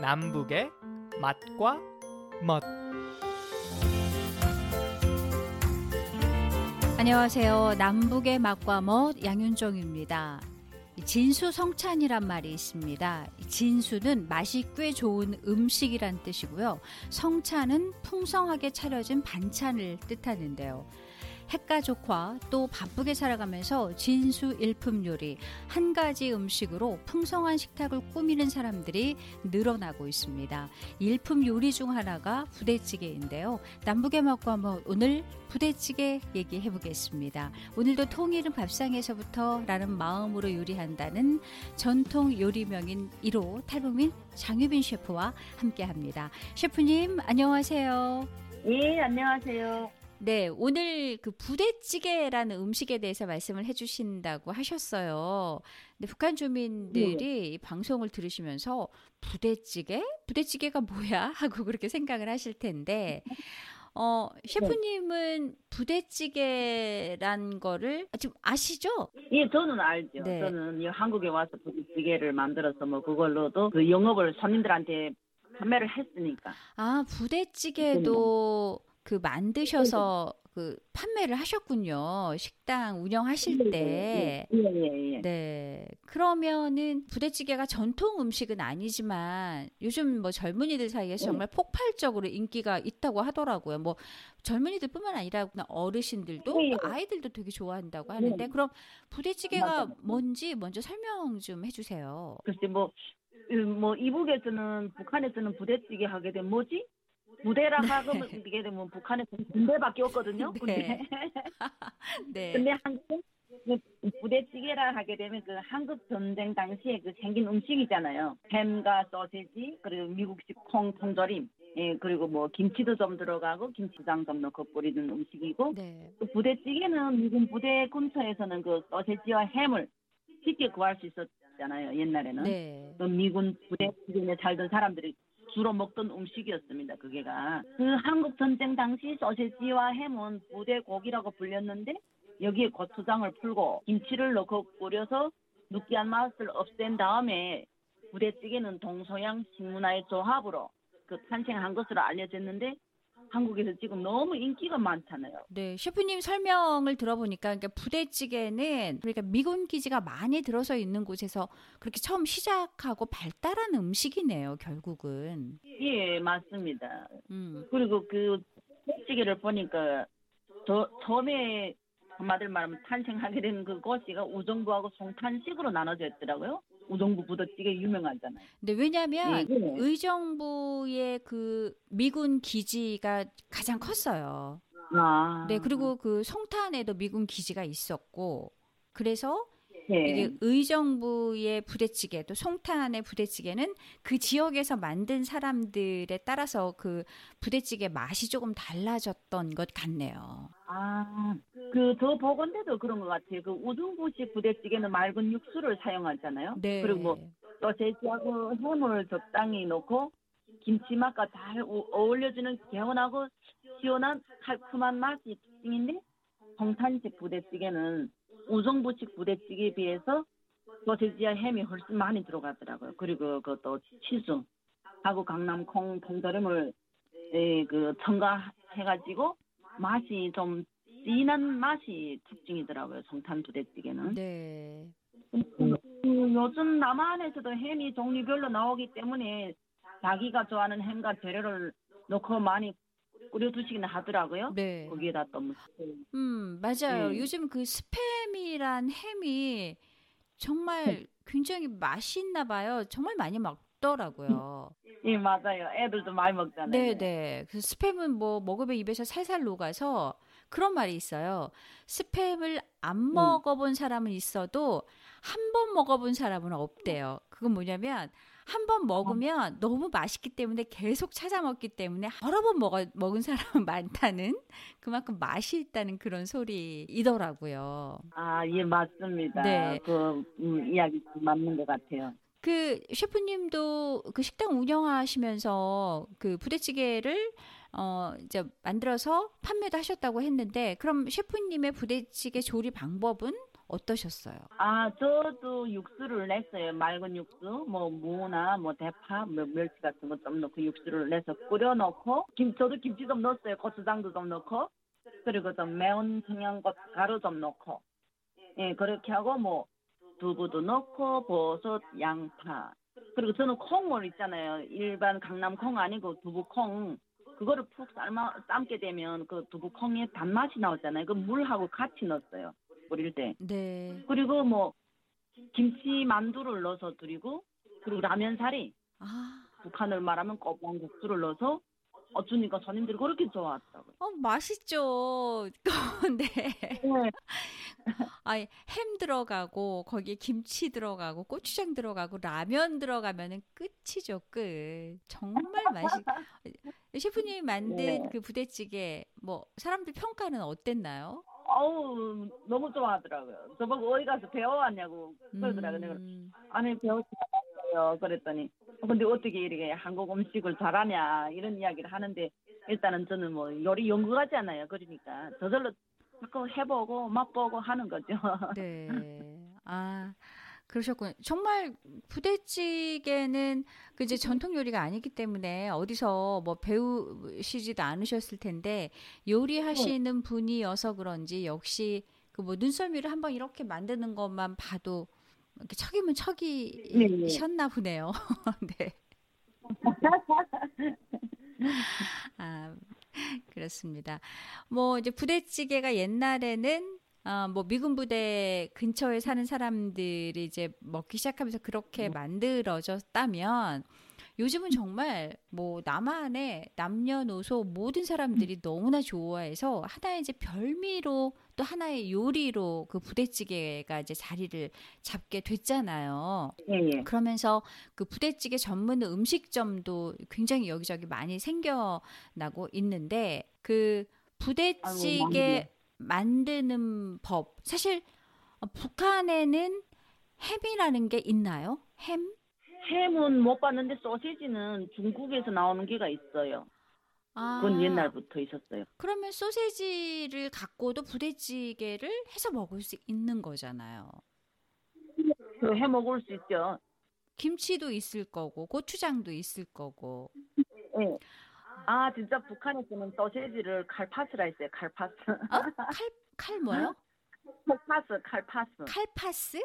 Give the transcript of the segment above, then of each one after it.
남북의 맛과 멋 안녕하세요. 남북의 맛과 멋 양윤정입니다. 진수 성찬이란 말이 있습니다. 진수는 맛이 꽤 좋은 음식이란 뜻이고요. 성찬은 풍성하게 차려진 반찬을 뜻하는데요. 핵가족화 또 바쁘게 살아가면서 진수 일품 요리 한 가지 음식으로 풍성한 식탁을 꾸미는 사람들이 늘어나고 있습니다. 일품 요리 중 하나가 부대찌개인데요. 남북의 맛과 뭐 오늘 부대찌개 얘기해 보겠습니다. 오늘도 통일은 밥상에서부터라는 마음으로 요리한다는 전통 요리명인 1호 탈북민 장유빈 셰프와 함께 합니다. 셰프님 안녕하세요. 예, 안녕하세요. 네, 오늘 그 부대찌개라는 음식에 대해서 말씀을 해주신다고 하셨어요. 근데 북한 주민들이 네. 방송을 들으시면서 부대찌개? 부대찌개가 뭐야? 하고 그렇게 생각을 하실 텐데, 어, 셰프님은 네. 부대찌개란 거를 좀 아시죠? 예, 저는 알죠. 네. 저는 한국에 와서 부대찌개를 만들어서 뭐 그걸로도 그 영업을 손님들한테 판매를 했으니까. 아, 부대찌개도 그 만드셔서 그 판매를 하셨군요. 식당 운영하실 네, 네, 때. 네, 네, 네. 네. 그러면은 부대찌개가 전통 음식은 아니지만 요즘 뭐 젊은이들 사이에서 정말 폭발적으로 인기가 있다고 하더라고요. 뭐 젊은이들뿐만 아니라 그냥 어르신들도 아이들도 되게 좋아한다고 하는데 그럼 부대찌개가 뭔지 먼저 설명 좀 해주세요. 글쎄 뭐뭐 뭐 이북에서는 북한에서는 부대찌개 하게 되면 뭐지? 부대라 하면 네. 이게 되면 북한에 군대밖에 없거든요. 군대. 네. 네. 근데 한국 부대찌개라 하게 되면 그 한국 전쟁 당시에 그 생긴 음식이잖아요. 햄과 소세지 그리고 미국식 콩 통조림. 예, 그리고 뭐 김치도 좀 들어가고 김치장 좀 넣고 뿌리는 음식이고 네. 그 부대찌개는 미군 부대 근처에서는 그 소세지와 햄을 쉽게 구할 수 있었잖아요 옛날에는 네. 그 미군 부대찌개에 살던 사람들이 주로 먹던 음식이었습니다. 그게가 그 한국 전쟁 당시 소세지와 햄은 부대 고기라고 불렸는데 여기에 고추장을 풀고 김치를 넣고 끓여서 느끼한 맛을 없앤 다음에 부대찌개는 동서양 식문화의 조합으로 그 탄생한 것으로 알려졌는데 한국에서 지금 너무 인기가 많잖아요. 네, 셰프님 설명을 들어보니까 그러니까 부대찌개는 그러니까 미군 기지가 많이 들어서 있는 곳에서 그렇게 처음 시작하고 발달한 음식이네요, 결국은. 예, 맞습니다. 음. 그리고 그 부대찌개를 보니까 저 처음에 한마디로 말하면 탄생하게 된 그 곳이가 우정부하고 송탄식으로 나눠져 있더라고요. 우정부 부대찌개 유명하잖아요. 근데 왜냐하면 네, 네. 의정부의 그 미군 기지가 가장 컸어요. 아. 네, 그리고 그 송탄에도 미군 기지가 있었고, 그래서 네. 이게 의정부의 부대찌개 또 송탄의 부대찌개는 그 지역에서 만든 사람들에 따라서 그 부대찌개 맛이 조금 달라졌던 것 같네요. 아, 그저 보건대도 그런 것 같아요. 그 우등부식 부대찌개는 맑은 육수를 사용하잖아요. 네. 그리고 또 제지하고 햄을 적당히 넣고 김치 맛과 잘 어울려주는 개운하고 시원한 달콤한 맛이 특징인데 송탄식 부대찌개는 우정부식 부대찌개에 비해서 소세지와 햄이 훨씬 많이 들어가더라고요. 그리고 그것도 치즈 하고 강남 콩 통조림을 예, 그 첨가해가지고 맛이 좀 진한 맛이 특징이더라고요. 성탄 부대찌개는. 네. 음, 요즘 남한에서도 햄이 종류별로 나오기 때문에 자기가 좋아하는 햄과 재료를 넣고 많이 끓여두시긴 하더라고요. 네. 거기에다 또 뭐. 음 맞아요. 네. 요즘 그 스팸이란 햄이 정말 네. 굉장히 맛있나 봐요. 정말 많이 먹더라고요. 예, 맞아요. 애들도 많이 먹잖아요. 네, 네. 그 스팸은 뭐 먹으면 입에서 살살 녹아서 그런 말이 있어요. 스팸을 안 음. 먹어본 사람은 있어도 한번 먹어본 사람은 없대요. 그건 뭐냐면 한 번 먹으면 너무 맛있기 때문에 계속 찾아 먹기 때문에 여러 번 먹어, 먹은 사람은 많다는 그만큼 맛이 있다는 그런 소리이더라고요. 아, 예, 맞습니다. 네. 그 음, 이야기 맞는 것 같아요. 그 셰프님도 그 식당 운영하시면서 그 부대찌개를 어 이제 만들어서 판매도 하셨다고 했는데 그럼 셰프님의 부대찌개 조리 방법은 어떠셨어요? 아, 저도 육수를 냈어요. 맑은 육수, 뭐 무나 뭐 대파, 뭐 멸치 같은 거 좀 넣고 육수를 내서 끓여 넣고 김 저도 김치 좀 넣었어요. 고추장도 좀 넣고 그리고 좀 매운 청양고추 가루 좀 넣고 예 그렇게 하고 뭐 두부도 넣고 버섯, 양파 그리고 저는 콩을 있잖아요. 일반 강남 콩 아니고 두부 콩 그거를 푹 삶아 삶게 되면 그 두부 콩에 단맛이 나오잖아요. 그 물하고 같이 넣었어요. 뿌릴 때. 네. 그리고 뭐 김치 만두를 넣어서 드리고 그리고 라면 사리. 아. 북한을 말하면 꼬봉 국수를 넣어서 어쩌니까 손님들이 그렇게 좋아하더라고요. 어, 맛있죠. 네. 네. 아니, 햄 들어가고, 거기에 김치 들어가고, 고추장 들어가고, 라면 들어가면은 끝이죠, 끝. 정말 맛있, 셰프님이 만든 네. 그 부대찌개, 뭐, 사람들 평가는 어땠나요? 어우, 너무 좋아하더라고요. 저보고 어디 가서 배워왔냐고 그러더라고요. 음. 아니, 않았어요. 그랬더니, 근데 어떻게 이렇게 한국 음식을 잘하냐, 이런 이야기를 하는데, 일단은 저는 뭐 요리 연구가잖아요. 그러니까 저절로 자꾸 해보고 맛보고 하는 거죠. 네. 아. 그러셨군요. 정말 부대찌개는 그 이제 전통 요리가 아니기 때문에 어디서 뭐 배우시지도 않으셨을 텐데 요리하시는 네. 분이어서 그런지 역시 그 뭐 눈썰미를 한번 이렇게 만드는 것만 봐도 이렇게 척이면 척이셨나 보네요. 네. 아, 그렇습니다. 뭐 이제 부대찌개가 옛날에는 어, 뭐 미군 부대 근처에 사는 사람들이 이제 먹기 시작하면서 그렇게 음. 만들어졌다면 요즘은 정말 뭐 남한의 남녀노소 모든 사람들이 음. 너무나 좋아해서 하나의 이제 별미로 또 하나의 요리로 그 부대찌개가 이제 자리를 잡게 됐잖아요. 예, 예. 그러면서 그 부대찌개 전문 음식점도 굉장히 여기저기 많이 생겨나고 있는데 그 부대찌개 아이고, 만드는 법. 사실 어, 북한에는 햄이라는 게 있나요? 햄? 햄은 못 봤는데 소시지는 중국에서 나오는 게가 있어요. 아, 그건 옛날부터 있었어요. 그러면 소세지를 갖고도 부대찌개를 해서 먹을 수 있는 거잖아요. 그해 먹을 수 있죠. 김치도 있을 거고 고추장도 있을 거고. 네. 아 진짜 북한에서는 소세지를 칼파스라 했어요. 칼파스. 어? 칼, 칼 뭐요? 칼파스, 칼파스. 칼파스?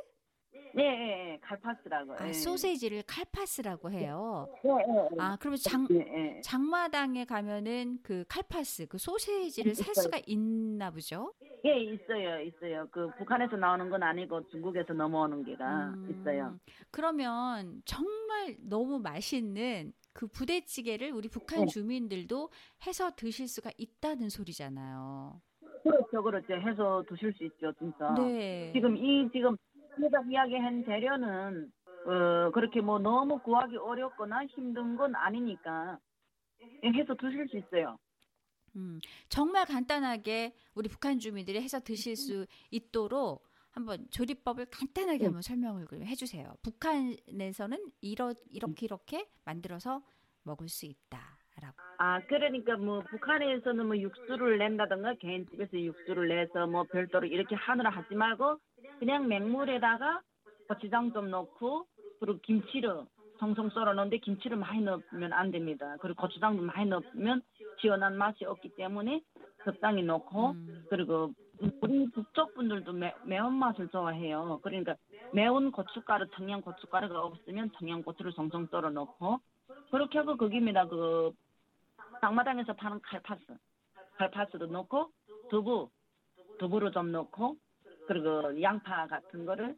네, 네, 네, 칼파스라고. 아, 네. 소세지를 칼파스라고 해요. 네, 네, 아, 그러면 장 네, 장마당에 가면은 그 칼파스, 그 소세지를 살 수가 있나 보죠? 예, 있어요, 있어요. 그 북한에서 나오는 건 아니고 중국에서 넘어오는 게가 음, 있어요. 그러면 정말 너무 맛있는 그 부대찌개를 우리 북한 네. 주민들도 해서 드실 수가 있다는 소리잖아요. 그렇죠, 그렇죠. 해서 드실 수 있죠, 진짜. 네. 지금 이 지금 제가 이야기한 재료는 어, 그렇게 뭐 너무 구하기 어렵거나 힘든 건 아니니까 해서 드실 수 있어요. 음, 정말 간단하게 우리 북한 주민들이 해서 드실 수 있도록 한번 조리법을 간단하게 네. 한번 설명을 해주세요. 북한에서는 이러, 이렇게 이렇게 만들어서 먹을 수 있다라고. 아 그러니까 뭐 북한에서는 뭐 육수를 낸다든가 개인 집에서 육수를 내서 뭐 별도로 이렇게 하느라 하지 말고 그냥 맹물에다가 고추장 좀 넣고 그리고 김치를 송송 썰어 넣는데 김치를 많이 넣으면 안 됩니다. 그리고 고추장도 많이 넣으면 시원한 맛이 없기 때문에 적당히 넣고 음. 그리고 우리 북쪽 분들도 매, 매운맛을 좋아해요. 그러니까 매운 고춧가루, 청양 고춧가루가 없으면 청양 고추를 송송 썰어 넣고 그렇게 하고 거기입니다. 그 장마당에서 파는 칼파스, 칼파스도 넣고 두부, 두부를 좀 넣고 그리고 양파 같은 거를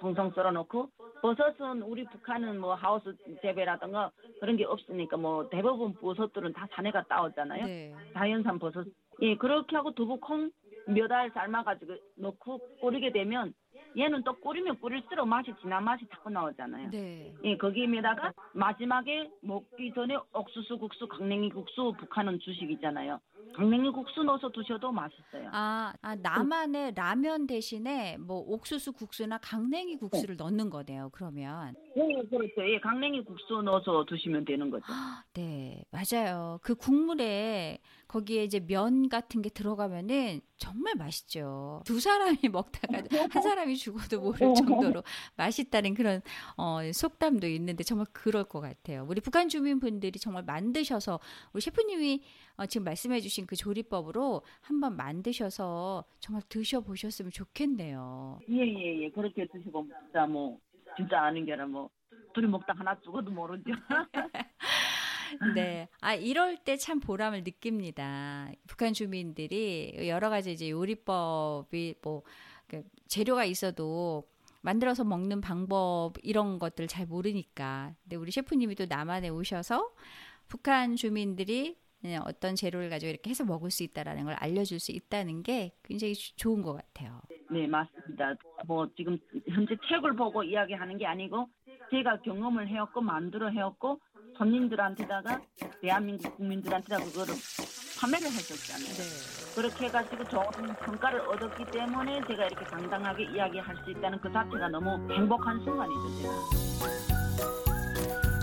동성 썰어놓고 버섯은 우리 북한은 뭐 하우스 재배라든가 그런 게 없으니까 뭐 대부분 버섯들은 다 산에 갔다 오잖아요. 네. 자연산 버섯. 예 그렇게 하고 두부 콩 몇 알 삶아가지고 넣고 끓이게 되면 얘는 또 끓이면 끓일수록 맛이 진한 맛이 자꾸 나오잖아요. 네. 예, 거기에다가 마지막에 먹기 전에 옥수수 국수, 강냉이 국수 북한은 주식이잖아요. 강냉이 국수 넣어서 드셔도 맛있어요. 아, 아 남한의 라면 대신에 뭐 옥수수 국수나 강냉이 국수를 네. 넣는 거네요. 그러면. 네, 그렇죠. 예, 강냉이 국수 넣어서 드시면 되는 거죠. 네, 맞아요. 그 국물에 거기에 이제 면 같은 게 들어가면은 정말 맛있죠. 두 사람이 먹다가 한 사람이 죽어도 모를 정도로 맛있다는 그런 어, 속담도 있는데 정말 그럴 것 같아요. 우리 북한 주민분들이 정말 만드셔서 우리 셰프님이 어, 지금 말씀해주신 그 조리법으로 한번 만드셔서 정말 드셔보셨으면 좋겠네요. 예예 예 예, 그렇게 드시고 진짜 뭐 진짜 아는 게라 뭐 둘이 먹다 하나 죽어도 모르죠. 네. 아, 이럴 때 참 보람을 느낍니다. 북한 주민들이 여러 가지 이제 요리법이 뭐, 그 재료가 있어도 만들어서 먹는 방법 이런 것들 잘 모르니까. 근데 우리 셰프님이 또 남한에 오셔서 북한 주민들이 네, 어떤 재료를 가지고 이렇게 해서 먹을 수 있다라는 걸 알려줄 수 있다는 게 굉장히 좋은 것 같아요. 네, 맞습니다. 뭐 지금 현재 책을 보고 이야기하는 게 아니고 제가 경험을 해왔고 만들어 해왔고 손님들한테다가 대한민국 국민들한테다 그거를 판매를 했었잖아요. 네. 그렇게 해가지고 좋은 평가를 얻었기 때문에 제가 이렇게 당당하게 이야기할 수 있다는 그 자체가 너무 행복한 순간이죠, 제가.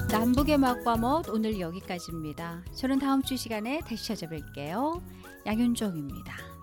남북의 맛과 멋 오늘 여기까지입니다. 저는 다음 주 시간에 다시 찾아뵐게요. 양윤정입니다.